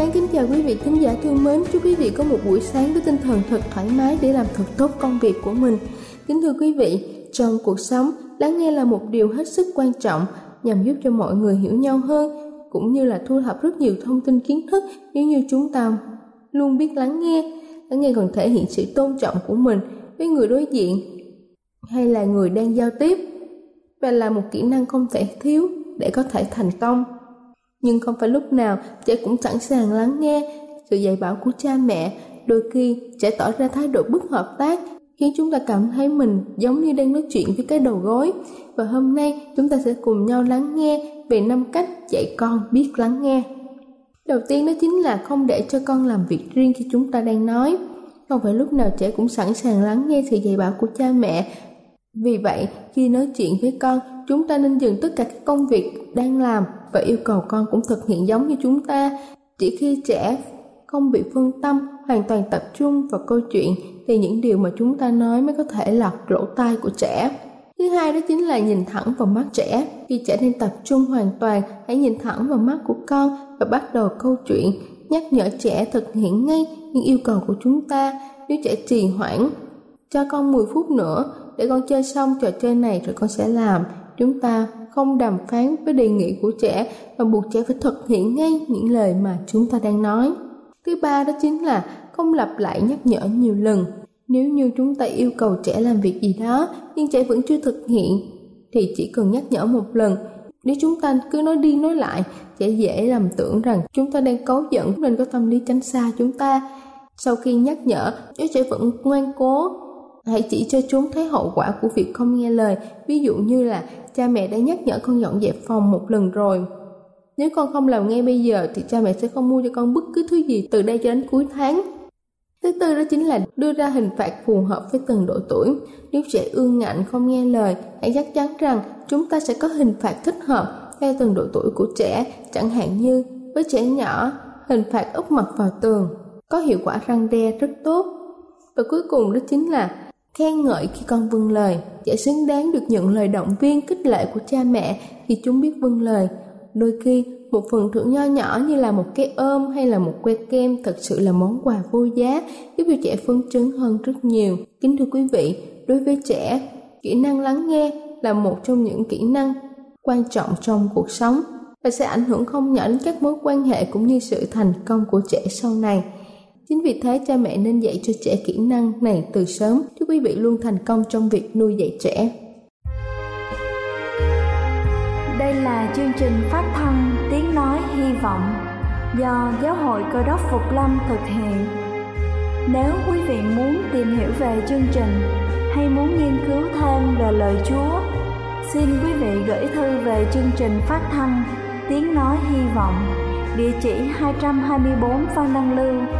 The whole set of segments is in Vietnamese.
Vâng, chào quý vị khán giả thương mến, chúc quý vị có một buổi sáng với tinh thần thật thoải mái để làm thật tốt công việc của mình. Kính thưa quý vị, trong cuộc sống, lắng nghe là một điều hết sức quan trọng nhằm giúp cho mọi người hiểu nhau hơn, cũng như là thu thập rất nhiều thông tin kiến thức nếu như chúng ta luôn biết lắng nghe. Lắng nghe còn thể hiện sự tôn trọng của mình với người đối diện hay là người đang giao tiếp và là một kỹ năng không thể thiếu để có thể thành công nhưng không phải lúc nào trẻ cũng sẵn sàng lắng nghe sự dạy bảo của cha mẹ. Đôi khi, trẻ tỏ ra thái độ bất hợp tác, khiến chúng ta cảm thấy mình giống như đang nói chuyện với cái đầu gối. Và hôm nay, chúng ta sẽ cùng nhau lắng nghe về năm cách dạy con biết lắng nghe. Đầu tiên đó chính là không để cho con làm việc riêng khi chúng ta đang nói. Không phải lúc nào trẻ cũng sẵn sàng lắng nghe sự dạy bảo của cha mẹ vì vậy, khi nói chuyện với con, chúng ta nên dừng tất cả các công việc đang làm và yêu cầu con cũng thực hiện giống như chúng ta. Chỉ khi trẻ không bị phân tâm, hoàn toàn tập trung vào câu chuyện thì những điều mà chúng ta nói mới có thể lọt lỗ tai của trẻ. Thứ hai đó chính là nhìn thẳng vào mắt trẻ. Khi trẻ nên tập trung hoàn toàn, hãy nhìn thẳng vào mắt của con và bắt đầu câu chuyện. Nhắc nhở trẻ thực hiện ngay những yêu cầu của chúng ta. Nếu trẻ trì hoãn cho con 10 phút nữa để con chơi xong trò chơi này rồi con sẽ làm. Chúng ta không đàm phán với đề nghị của trẻ và buộc trẻ phải thực hiện ngay những lời mà chúng ta đang nói. Thứ ba đó chính là không lặp lại nhắc nhở nhiều lần. Nếu như chúng ta yêu cầu trẻ làm việc gì đó, nhưng trẻ vẫn chưa thực hiện, thì chỉ cần nhắc nhở một lần. Nếu chúng ta cứ nói đi nói lại, trẻ dễ làm tưởng rằng chúng ta đang cấu giận nên có tâm lý tránh xa chúng ta. Sau khi nhắc nhở nếu trẻ vẫn ngoan cố hãy chỉ cho chúng thấy hậu quả của việc không nghe lời. Ví dụ như là, cha mẹ đã nhắc nhở con dọn dẹp phòng một lần rồi. Nếu con không làm ngay bây giờ, thì cha mẹ sẽ không mua cho con bất cứ thứ gì từ đây cho đến cuối tháng. Thứ tư đó chính là đưa ra hình phạt phù hợp với từng độ tuổi. Nếu trẻ ương ngạnh, không nghe lời, hãy chắc chắn rằng chúng ta sẽ có hình phạt thích hợp theo từng độ tuổi của trẻ. Chẳng hạn như, với trẻ nhỏ, hình phạt úp mặt vào tường có hiệu quả răng đe rất tốt. Và cuối cùng đó chính là khen ngợi khi con vâng lời trẻ xứng đáng được nhận lời động viên khích lệ của cha mẹ khi chúng biết vâng lời. Đôi khi, một phần thưởng nho nhỏ như là một cái ôm hay là một que kem thật sự là món quà vô giá, giúp cho trẻ phấn chấn hơn rất nhiều. Kính thưa quý vị, đối với trẻ, kỹ năng lắng nghe là một trong những kỹ năng quan trọng trong cuộc sống và sẽ ảnh hưởng không nhỏ đến các mối quan hệ cũng như sự thành công của trẻ sau này. Chính vì thế cha mẹ nên dạy cho trẻ kỹ năng này từ sớm. Chúc quý vị luôn thành công trong việc nuôi dạy trẻ. Đây là chương trình phát thanh Tiếng Nói Hy Vọng do Giáo hội Cơ đốc Phục Lâm thực hiện. Nếu quý vị muốn tìm hiểu về chương trình hay muốn nghiên cứu thêm về lời Chúa, xin quý vị gửi thư về chương trình phát thanh Tiếng Nói Hy Vọng địa chỉ 224 Phan Đăng Lưu,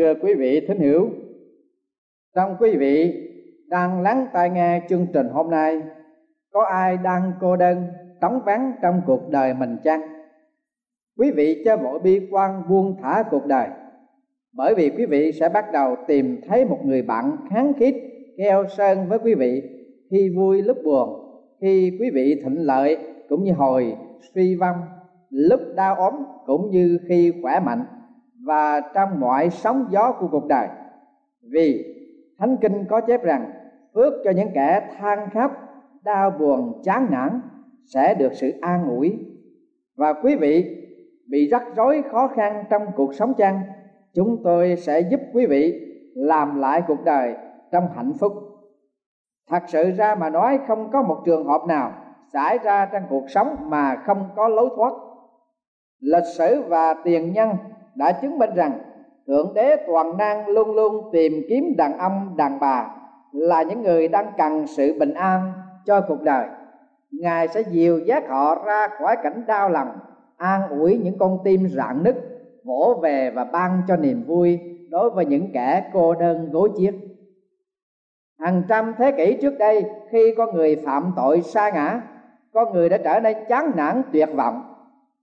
Thưa quý vị thính hữu. Trong quý vị đang lắng tai nghe chương trình hôm nay, có ai đang cô đơn, trống vắng trong cuộc đời mình chăng? Quý vị cho vội bi quan buông thả cuộc đời, bởi vì quý vị sẽ bắt đầu tìm thấy một người bạn kháng khít, keo sơn với quý vị khi vui lúc buồn, khi quý vị thịnh lợi cũng như hồi suy vong, lúc đau ốm cũng như khi khỏe mạnh và trong mọi sóng gió của cuộc đời. Vì thánh kinh có chép rằng, phước cho những kẻ than khóc, đau buồn, chán nản sẽ được sự an ủi. Và quý vị bị rắc rối khó khăn trong cuộc sống chăng? Chúng tôi sẽ giúp quý vị làm lại cuộc đời trong hạnh phúc. Thật sự ra mà nói, không có một trường hợp nào xảy ra trong cuộc sống mà không có lối thoát. Lịch sử và tiền nhân đã chứng minh rằng thượng đế toàn năng luôn luôn tìm kiếm đàn ông, đàn bà là những người đang cần sự bình an cho cuộc đời. Ngài sẽ dìu dắt họ ra khỏi cảnh đau lòng, an ủi những con tim rạn nứt, vỗ về và ban cho niềm vui đối với những kẻ cô đơn gối chiếc. Hàng trăm thế kỷ trước đây, khi con người phạm tội sa ngã con người đã trở nên chán nản, tuyệt vọng.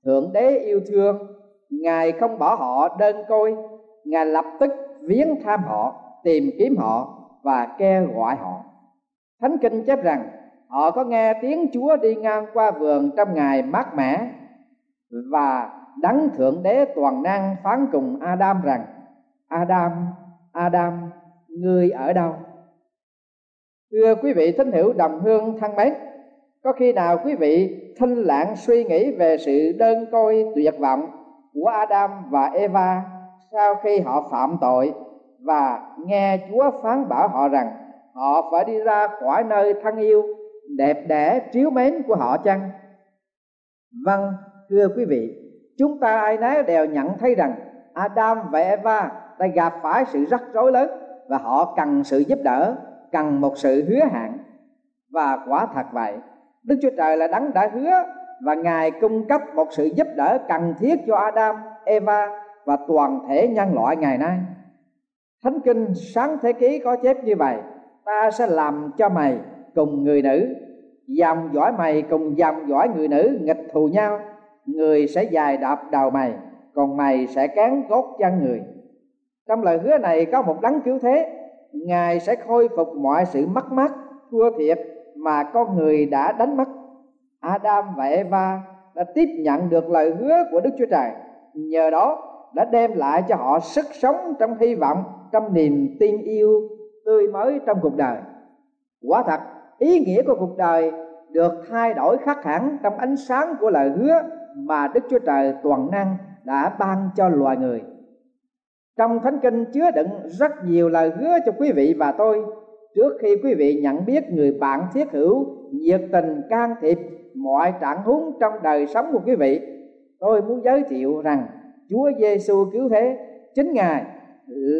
Thượng đế yêu thương ngài không bỏ họ đơn côi. Ngài lập tức viếng thăm họ, tìm kiếm họ và kêu gọi họ. Thánh kinh chép rằng, họ có nghe tiếng chúa đi ngang qua vườn trong ngày mát mẻ và đấng thượng đế toàn năng phán cùng adam rằng, adam adam, ngươi ở đâu? Thưa quý vị thính hữu đồng hương thân mến, có khi nào quý vị thinh lặng suy nghĩ về sự đơn côi tuyệt vọng của adam và eva sau khi họ phạm tội và nghe chúa phán bảo họ rằng họ phải đi ra khỏi nơi thân yêu đẹp đẽ chiếu mến của họ chăng? Vâng thưa quý vị, chúng ta ai nấy đều nhận thấy rằng adam và eva đã gặp phải sự rắc rối lớn và họ cần sự giúp đỡ, cần một sự hứa hẹn. Và quả thật vậy, đức chúa trời là đấng đã hứa và ngài cung cấp một sự giúp đỡ cần thiết cho adam, eva và toàn thể nhân loại ngày nay. Thánh kinh sáng thế ký có chép như vậy, ta sẽ làm cho mày cùng người nữ, dòng dõi mày cùng dòng dõi người nữ nghịch thù nhau. Người sẽ dài đạp đầu mày, còn mày sẽ cán gót chân người. Trong lời hứa này có một đấng cứu thế. Ngài sẽ khôi phục mọi sự mất mát, thua thiệt mà con người đã đánh mất adam và eva đã tiếp nhận được lời hứa của đức chúa trời nhờ đó, đã đem lại cho họ sức sống trong hy vọng, trong niềm tin yêu tươi mới trong cuộc đời quả thật, ý nghĩa của cuộc đời được thay đổi khác hẳn trong ánh sáng của lời hứa mà Đức Chúa Trời toàn năng đã ban cho loài người. Trong Thánh Kinh chứa đựng rất nhiều lời hứa cho quý vị và tôi trước khi quý vị nhận biết người bạn thiết hữu nhiệt tình can thiệp mọi trạng huống trong đời sống của quý vị. Tôi muốn giới thiệu rằng Chúa Giêsu cứu thế chính Ngài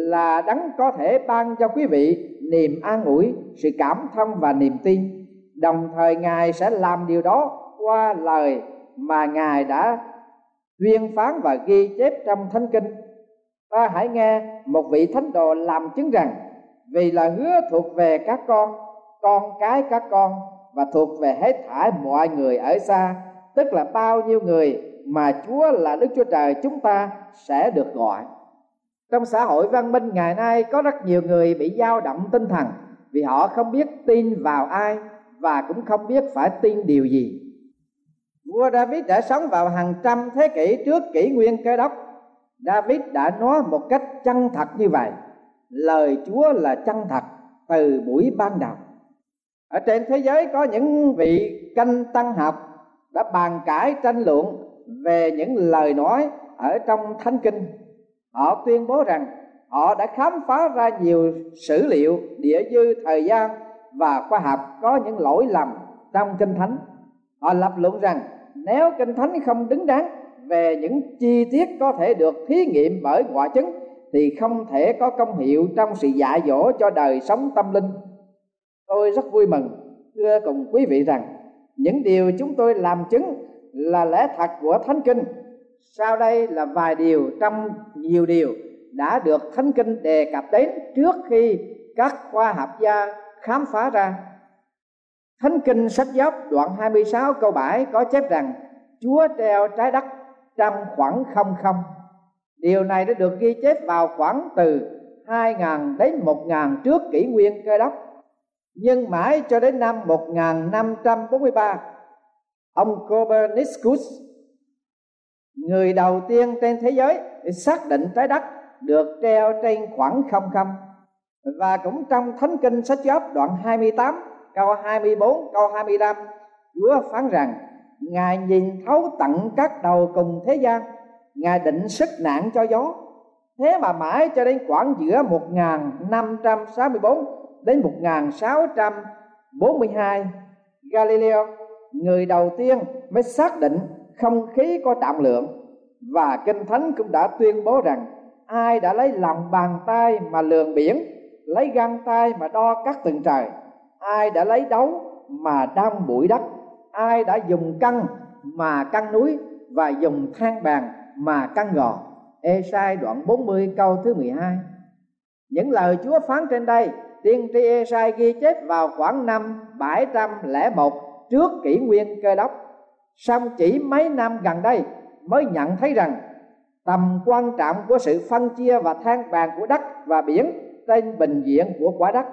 là đấng có thể ban cho quý vị niềm an ủi, sự cảm thông và niềm tin. Đồng thời Ngài sẽ làm điều đó qua lời mà ngài đã tuyên phán và ghi chép trong thánh kinh ta hãy nghe một vị thánh đồ làm chứng rằng vì là hứa thuộc về các con con cái các con và thuộc về hết thảy mọi người ở xa, tức là bao nhiêu người mà Chúa là Đức Chúa Trời chúng ta sẽ được gọi. Trong xã hội văn minh ngày nay, có rất nhiều người bị dao động tinh thần vì họ không biết tin vào ai và cũng không biết phải tin điều gì. Vua David đã sống vào hàng trăm thế kỷ trước kỷ nguyên cơ đốc. David đã nói một cách chân thật như vậy, lời Chúa là chân thật từ buổi ban đầu ở trên thế giới có những vị canh tăng học đã bàn cãi tranh luận về những lời nói ở trong thánh kinh. Họ tuyên bố rằng họ đã khám phá ra nhiều sử liệu địa dư thời gian và khoa học có những lỗi lầm trong kinh thánh. Họ lập luận rằng nếu kinh thánh không đứng đắn về những chi tiết có thể được thí nghiệm bởi quả chứng, thì không thể có công hiệu trong sự dạy dỗ cho đời sống tâm linh tôi rất vui mừng thưa cùng quý vị rằng những điều chúng tôi làm chứng là lẽ thật của thánh kinh sau đây là vài điều trong nhiều điều đã được thánh kinh đề cập đến trước khi các khoa học gia khám phá ra Thánh kinh sách giáp đoạn 26 câu 7 có chép rằng, Chúa treo trái đất trong khoảng không không. Điều này đã được ghi chép vào khoảng từ 2.000 đến 1.000 trước kỷ nguyên cơ đốc. Nhưng mãi cho đến năm 1543, ông Copernicus, người đầu tiên trên thế giới để xác định trái đất được treo trên khoảng không không. Và cũng trong thánh kinh sách Gióp đoạn 28 câu 24 câu 25 Chúa phán rằng Ngài nhìn thấu tận các đầu cùng thế gian Ngài định sức nạn cho gió. Thế mà mãi cho đến khoảng giữa 1564 đến 1642 Galileo, người đầu tiên mới xác định không khí có trọng lượng. Và kinh thánh cũng đã tuyên bố rằng ai đã lấy lòng bàn tay mà lường biển, lấy găng tay mà đo các tầng trời, ai đã lấy đấu mà đong bụi đất, ai đã dùng cân mà cân núi và dùng than bàn mà cân gò. Esai đoạn 40 câu thứ 12 những lời Chúa phán trên đây tiên tri Esai ghi chép vào khoảng năm 701 trước kỷ nguyên cơ đốc. Song chỉ mấy năm gần đây mới nhận thấy rằng tầm quan trọng của sự phân chia và than bàn của đất và biển trên bình diện của quả đất.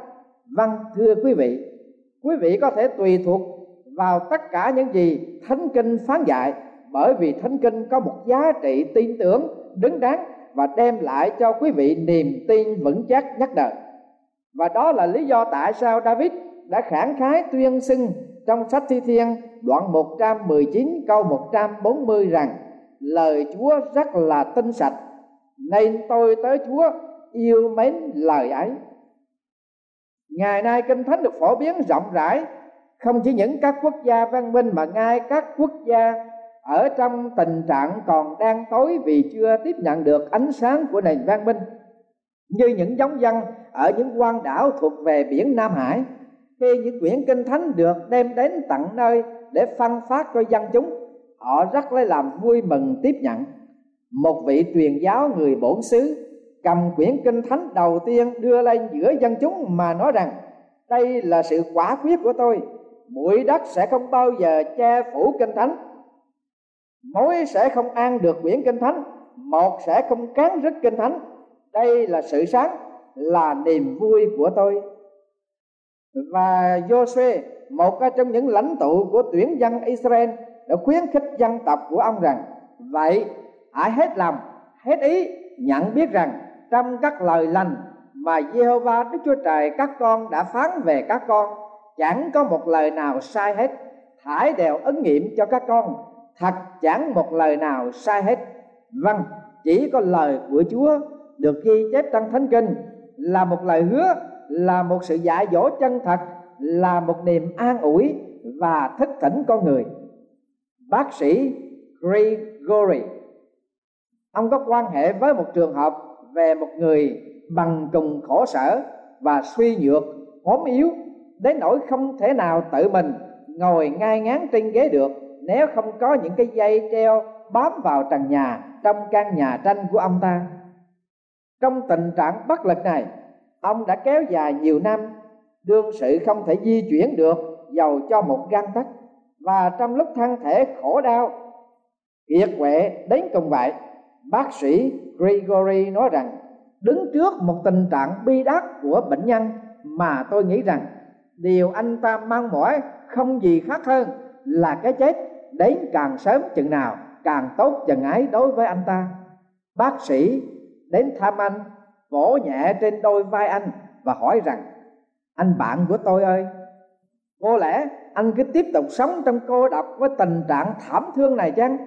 Vâng thưa quý vị quý vị có thể tùy thuộc vào tất cả những gì thánh kinh phán dạy, bởi vì thánh kinh có một giá trị tin tưởng đứng đắn và đem lại cho quý vị niềm tin vững chắc nhất đời và đó là lý do tại sao David đã khẳng khái tuyên xưng trong sách Thi Thiên đoạn 119 câu 140 rằng, lời Chúa rất là tinh sạch, nên tôi tới Chúa yêu mến lời ấy. Ngày nay kinh thánh được phổ biến rộng rãi, không chỉ những các quốc gia văn minh mà ngay các quốc gia ở trong tình trạng còn đang tối vì chưa tiếp nhận được ánh sáng của nền văn minh như những giống dân ở những quan đảo thuộc về biển Nam Hải, khi những quyển kinh thánh được đem đến tận nơi để phân phát cho dân chúng, họ rất lấy làm vui mừng tiếp nhận. Một vị truyền giáo người bổn xứ cầm quyển kinh thánh đầu tiên đưa lên giữa dân chúng mà nói rằng, đây là sự quả quyết của tôi bụi đất sẽ không bao giờ che phủ kinh thánh. Mối sẽ không ăn được quyển kinh thánh một sẽ không cán rứt kinh thánh đây là sự sáng, là niềm vui của tôi. Và Joshua một trong những lãnh tụ của tuyển dân Israel, đã khuyến khích dân tộc của ông rằng, vậy, hãy hết lòng, hết ý, nhận biết rằng trong các lời lành mà Jehovah Đức Chúa Trời các con đã phán về các con, chẳng có một lời nào sai hết. Thải đều ứng nghiệm cho các con, thật chẳng một lời nào sai hết. Vâng chỉ có lời của Chúa được ghi chép trong Thánh Kinh là một lời hứa, là một sự dạy dỗ chân thật, là một niềm an ủi và thức tỉnh con người. Bác sĩ Gregory, ông có quan hệ với một trường hợp về một người bằng cùng khổ sở và suy nhược ốm yếu, đến nỗi không thể nào tự mình ngồi ngay ngắn trên ghế được nếu không có những cái dây treo bám vào trần nhà trong căn nhà tranh của ông ta trong tình trạng bất lực này, ông đã kéo dài nhiều năm, đương sự không thể di chuyển được dầu cho một gan tắc và trong lúc thân thể khổ đau, kiệt quệ đến cùng vậy, bác sĩ Gregory nói rằng, đứng trước một tình trạng bi đát của bệnh nhân mà tôi nghĩ rằng, điều anh ta mong mỏi không gì khác hơn là cái chết đến càng sớm chừng nào, càng tốt chừng ấy đối với anh ta. Bác sĩ đến thăm anh, vỗ nhẹ trên đôi vai anh và hỏi rằng, anh bạn của tôi ơi, có lẽ anh cứ tiếp tục sống trong cô độc với tình trạng thảm thương này chăng?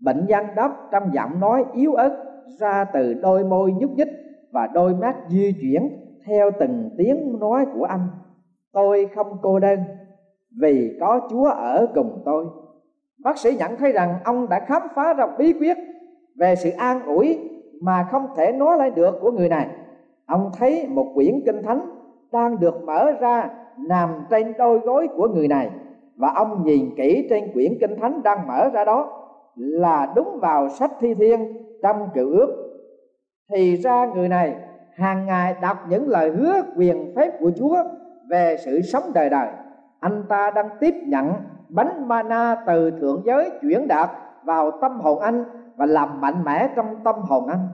Bệnh nhân đáp trong giọng nói yếu ớt ra từ đôi môi nhúc nhích và đôi mắt di chuyển theo từng tiếng nói của anh. Tôi không cô đơn, vì có chúa ở cùng tôi. Bác sĩ nhận thấy rằng ông đã khám phá ra bí quyết về sự an ủi mà không thể nói lại được của người này. Ông thấy một quyển kinh thánh đang được mở ra nằm trên đôi gối của người này và ông nhìn kỹ trên quyển kinh thánh đang mở ra đó là đúng vào sách thi thiên trong cựu ước. Thì ra người này hàng ngày đọc những lời hứa quyền phép của chúa về sự sống đời đời. Anh ta đang tiếp nhận bánh mana từ thượng giới chuyển đạt vào tâm hồn anh và làm mạnh mẽ trong tâm hồn anh.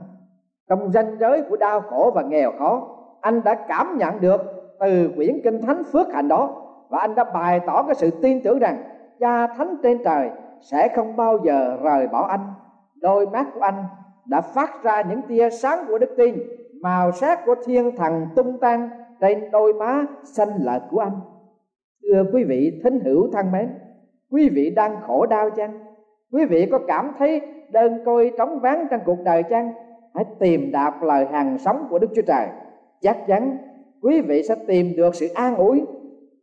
Trong ranh giới của đau khổ và nghèo khó, anh đã cảm nhận được từ quyển kinh thánh phước hạnh đó và anh đã bày tỏ cái sự tin tưởng rằng cha thánh trên trời sẽ không bao giờ rời bỏ anh. Đôi mắt của anh đã phát ra những tia sáng của đức tin, màu sắc của thiên thần tung tăng trên đôi má xanh lợt của anh. Thưa quý vị thính hữu thân mến, quý vị đang khổ đau chăng? Quý vị có cảm thấy đơn côi trống vắng trong cuộc đời chăng? Hãy tìm đạp lời hàng sống của đức chúa trời. Chắc chắn, quý vị sẽ tìm được sự an ủi,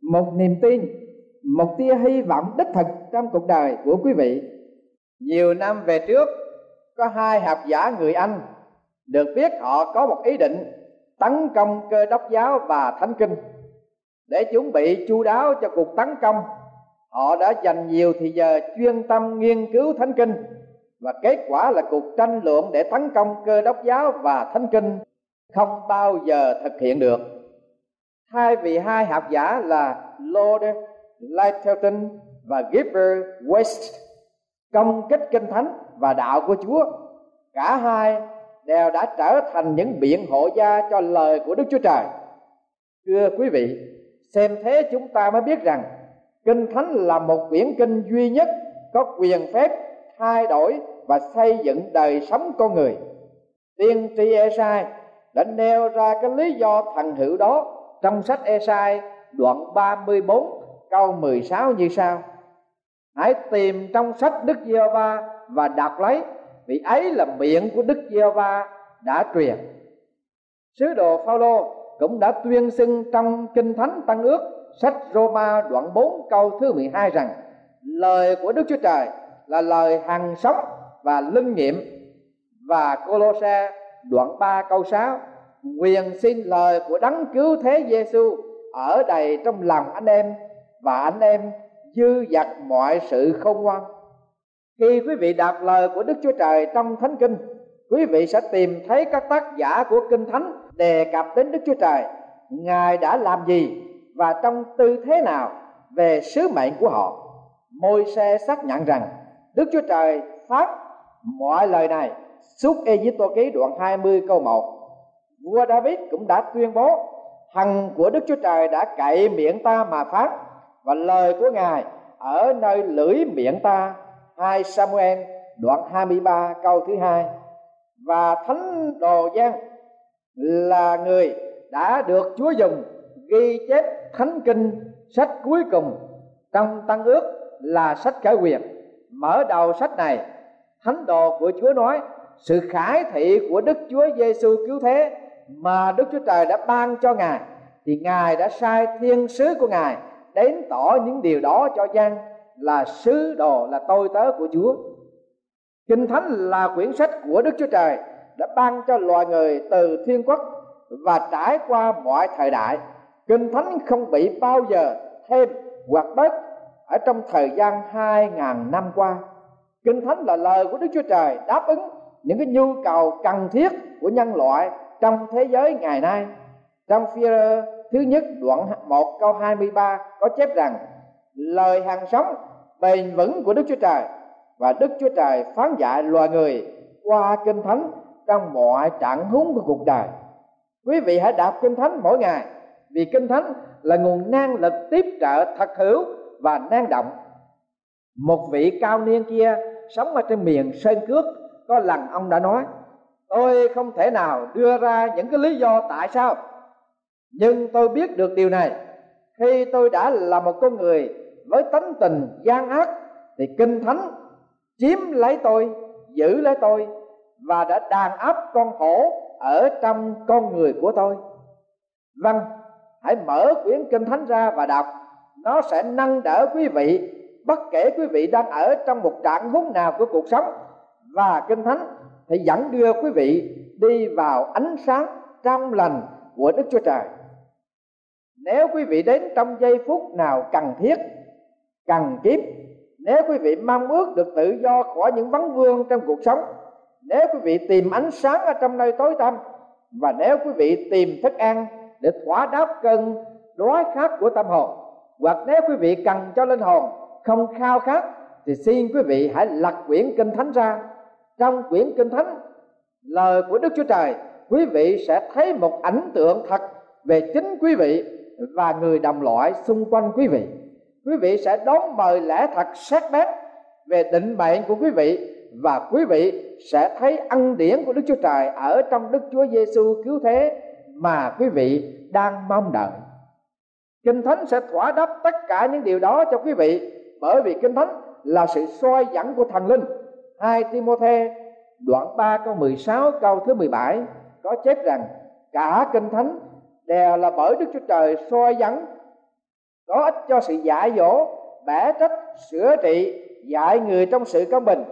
một niềm tin, một tia hy vọng đích thực trong cuộc đời của quý vị. Nhiều năm về trước, có hai học giả người anh được biết họ có một ý định tấn công cơ đốc giáo và thánh kinh. Để chuẩn bị chu đáo cho cuộc tấn công, họ đã dành nhiều thời giờ chuyên tâm nghiên cứu thánh kinh và kết quả là cuộc tranh luận để tấn công cơ đốc giáo và thánh kinh không bao giờ thực hiện được. Hai vị hai học giả là Lord Lyttelton và Gilbert West công kích kinh thánh và đạo của Chúa. Cả hai đều đã trở thành những biện hộ gia cho lời của Đức Chúa Trời. Thưa quý vị, xem thế chúng ta mới biết rằng kinh thánh là một quyển kinh duy nhất có quyền phép thay đổi và xây dựng đời sống con người. Tiên tri Esai đã nêu ra cái lý do thần hữu đó trong sách Esai đoạn 34 câu 16 như sau. Hãy tìm trong sách Đức Giê-hô-va và đọc lấy, vì ấy là miệng của Đức Giê-hô-va đã truyền. Sứ đồ Phaolô cũng đã tuyên xưng trong kinh thánh tăng ước, sách Roma đoạn 4 câu thứ 12 rằng, lời của Đức Chúa Trời là lời hằng sống và linh nghiệm và Colossa đoạn 3 câu 6 quyền xin lời của đấng cứu thế Giêsu ở đầy trong lòng anh em và anh em dư dật mọi sự không ngoan khi quý vị đọc lời của Đức Chúa Trời trong Thánh Kinh, quý vị sẽ tìm thấy các tác giả của Kinh Thánh đề cập đến Đức Chúa Trời, Ngài đã làm gì và trong tư thế nào về sứ mệnh của họ. Môi xe xác nhận rằng Đức Chúa Trời phát mọi lời này suốt Ê-díp-tô ký đoạn 20 câu 1 vua David cũng đã tuyên bố thần của Đức Chúa Trời đã cậy miệng ta mà phát và lời của Ngài ở nơi lưỡi miệng ta. 2 Samuel đoạn 23 câu thứ hai. Và thánh đồ Giang là người đã được Chúa dùng ghi chép thánh kinh sách cuối cùng trong tăng ước là sách khởi quyền. Mở đầu sách này thánh đồ của Chúa nói, sự khải thị của Đức Chúa Giêsu cứu thế mà Đức Chúa Trời đã ban cho Ngài, thì Ngài đã sai thiên sứ của Ngài đến tỏ những điều đó cho dân là sứ đồ, là tôi tớ của Chúa. Kinh Thánh là quyển sách của Đức Chúa Trời đã ban cho loài người từ thiên quốc và trải qua mọi thời đại. Kinh Thánh không bị bao giờ thêm hoặc bớt ở trong thời gian hai ngàn năm qua. Kinh Thánh là lời của Đức Chúa Trời đáp ứng những cái nhu cầu cần thiết của nhân loại trong thế giới ngày nay trong phi thứ nhất đoạn 1 câu 23 có chép rằng, lời hàng sống bền vững của Đức Chúa Trời và Đức Chúa Trời phán dạy loài người qua kinh thánh trong mọi trạng huống của cuộc đời. Quý vị hãy đọc kinh thánh mỗi ngày, vì kinh thánh là nguồn năng lực tiếp trợ thật hữu và năng động. Một vị cao niên kia sống ở trên miền Sơn Cước, có lần ông đã nói, tôi không thể nào đưa ra những cái lý do tại sao, nhưng tôi biết được điều này. Khi tôi đã là một con người với tánh tình gian ác, thì kinh thánh chiếm lấy tôi, giữ lấy tôi, và đã đàn áp con hổ ở trong con người của tôi. Vâng hãy mở quyển kinh thánh ra và đọc. Nó sẽ nâng đỡ quý vị bất kể quý vị đang ở trong một trạng huống nào của cuộc sống và kinh thánh thì dẫn đưa quý vị đi vào ánh sáng trong lành của Đức Chúa Trời. Nếu quý vị đến trong giây phút nào cần thiết, cần kiếp, nếu quý vị mong ước được tự do khỏi những vấn vương trong cuộc sống, nếu quý vị tìm ánh sáng ở trong nơi tối tăm và nếu quý vị tìm thức ăn để thỏa đáp cơn đói khát của tâm hồn hoặc nếu quý vị cần cho linh hồn không khao khát, thì xin quý vị hãy lật quyển kinh thánh ra trong quyển kinh thánh, lời của đức chúa trời, quý vị sẽ thấy một ảnh tượng thật về chính quý vị và người đồng loại xung quanh quý vị quý vị sẽ đón mời lẽ thật sát bét về định mệnh của quý vị và quý vị sẽ thấy ân điển của Đức Chúa Trời ở trong Đức Chúa Giêsu cứu thế mà quý vị đang mong đợi. Kinh Thánh sẽ thỏa đáp tất cả những điều đó cho quý vị bởi vì Kinh Thánh là sự soi dẫn của thần linh. 2 Timôthê đoạn 3 câu 16 câu thứ 17 có chép rằng cả Kinh Thánh đều là bởi Đức Chúa Trời soi dẫn có ích cho sự dạy dỗ, bẻ trách, sửa trị, dạy người trong sự công bình,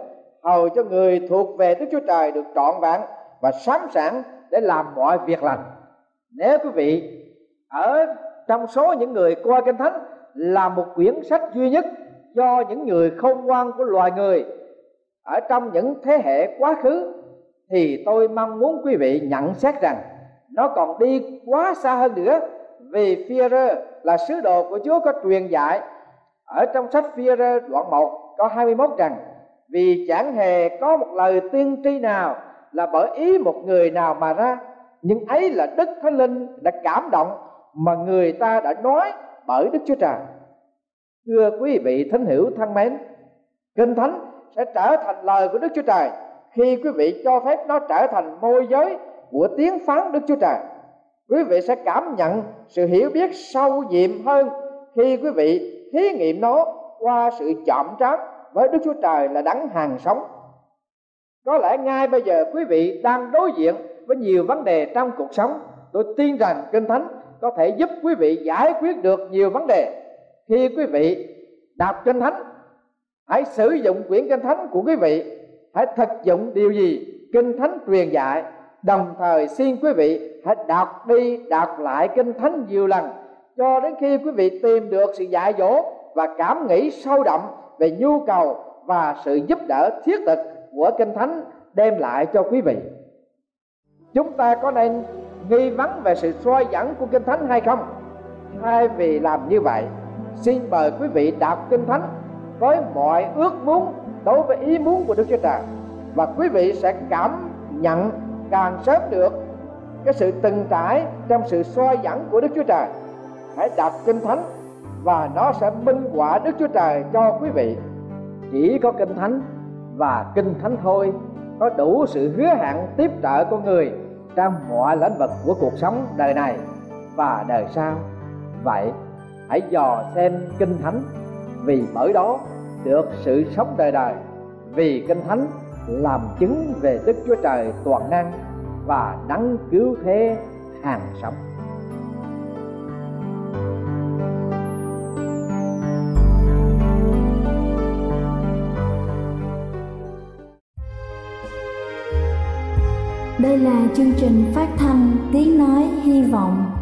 hầu cho người thuộc về Đức Chúa Trời được trọn vẹn và sẵn sàng để làm mọi việc lành. Nếu quý vị ở trong số những người coi kinh thánh là một quyển sách duy nhất do những người khôn ngoan của loài người ở trong những thế hệ quá khứ, thì tôi mong muốn quý vị nhận xét rằng nó còn đi quá xa hơn nữa, vì Führer là sứ đồ của Chúa có truyền dạy ở trong sách Führer đoạn 1 có 21 rằng, vì chẳng hề có một lời tiên tri nào là bởi ý một người nào mà ra, nhưng ấy là Đức Thánh Linh đã cảm động mà người ta đã nói bởi Đức Chúa Trời. Thưa quý vị thính hữu thân mến, Kinh Thánh sẽ trở thành lời của Đức Chúa Trời khi quý vị cho phép nó trở thành môi giới của tiếng phán Đức Chúa Trời. Quý vị sẽ cảm nhận sự hiểu biết sâu nhiệm hơn khi quý vị thí nghiệm nó qua sự chạm trán với Đức Chúa Trời là đấng hàng sống. Có lẽ ngay bây giờ quý vị đang đối diện với nhiều vấn đề trong cuộc sống. Tôi tin rằng Kinh Thánh có thể giúp quý vị giải quyết được nhiều vấn đề khi quý vị đọc kinh thánh, hãy sử dụng quyển kinh thánh của quý vị, hãy thực dụng điều gì kinh thánh truyền dạy. Đồng thời, xin quý vị hãy đọc đi, đọc lại kinh thánh nhiều lần, cho đến khi quý vị tìm được sự dạy dỗ và cảm nghĩ sâu đậm về nhu cầu và sự giúp đỡ thiết thực của kinh thánh đem lại cho quý vị. Chúng ta có nên nghi vấn về sự soi dẫn của kinh thánh hay không? Thay vì làm như vậy xin mời quý vị đọc kinh thánh với mọi ước muốn đối với ý muốn của đức chúa trời. Và quý vị sẽ cảm nhận càng sớm được cái sự từng trải trong sự soi dẫn của đức chúa trời. Hãy đọc kinh thánh và nó sẽ minh họa đức chúa trời cho quý vị. Chỉ có kinh thánh và kinh thánh thôi có đủ sự hứa hẹn tiếp trợ con người trong mọi lĩnh vực của cuộc sống đời này và đời sau. Vậy hãy dò xem kinh thánh, vì bởi đó được sự sống đời đời. Vì kinh thánh làm chứng về đức chúa trời toàn năng và đấng cứu thế hàng sống. Đây là chương trình phát thanh Tiếng Nói Hy Vọng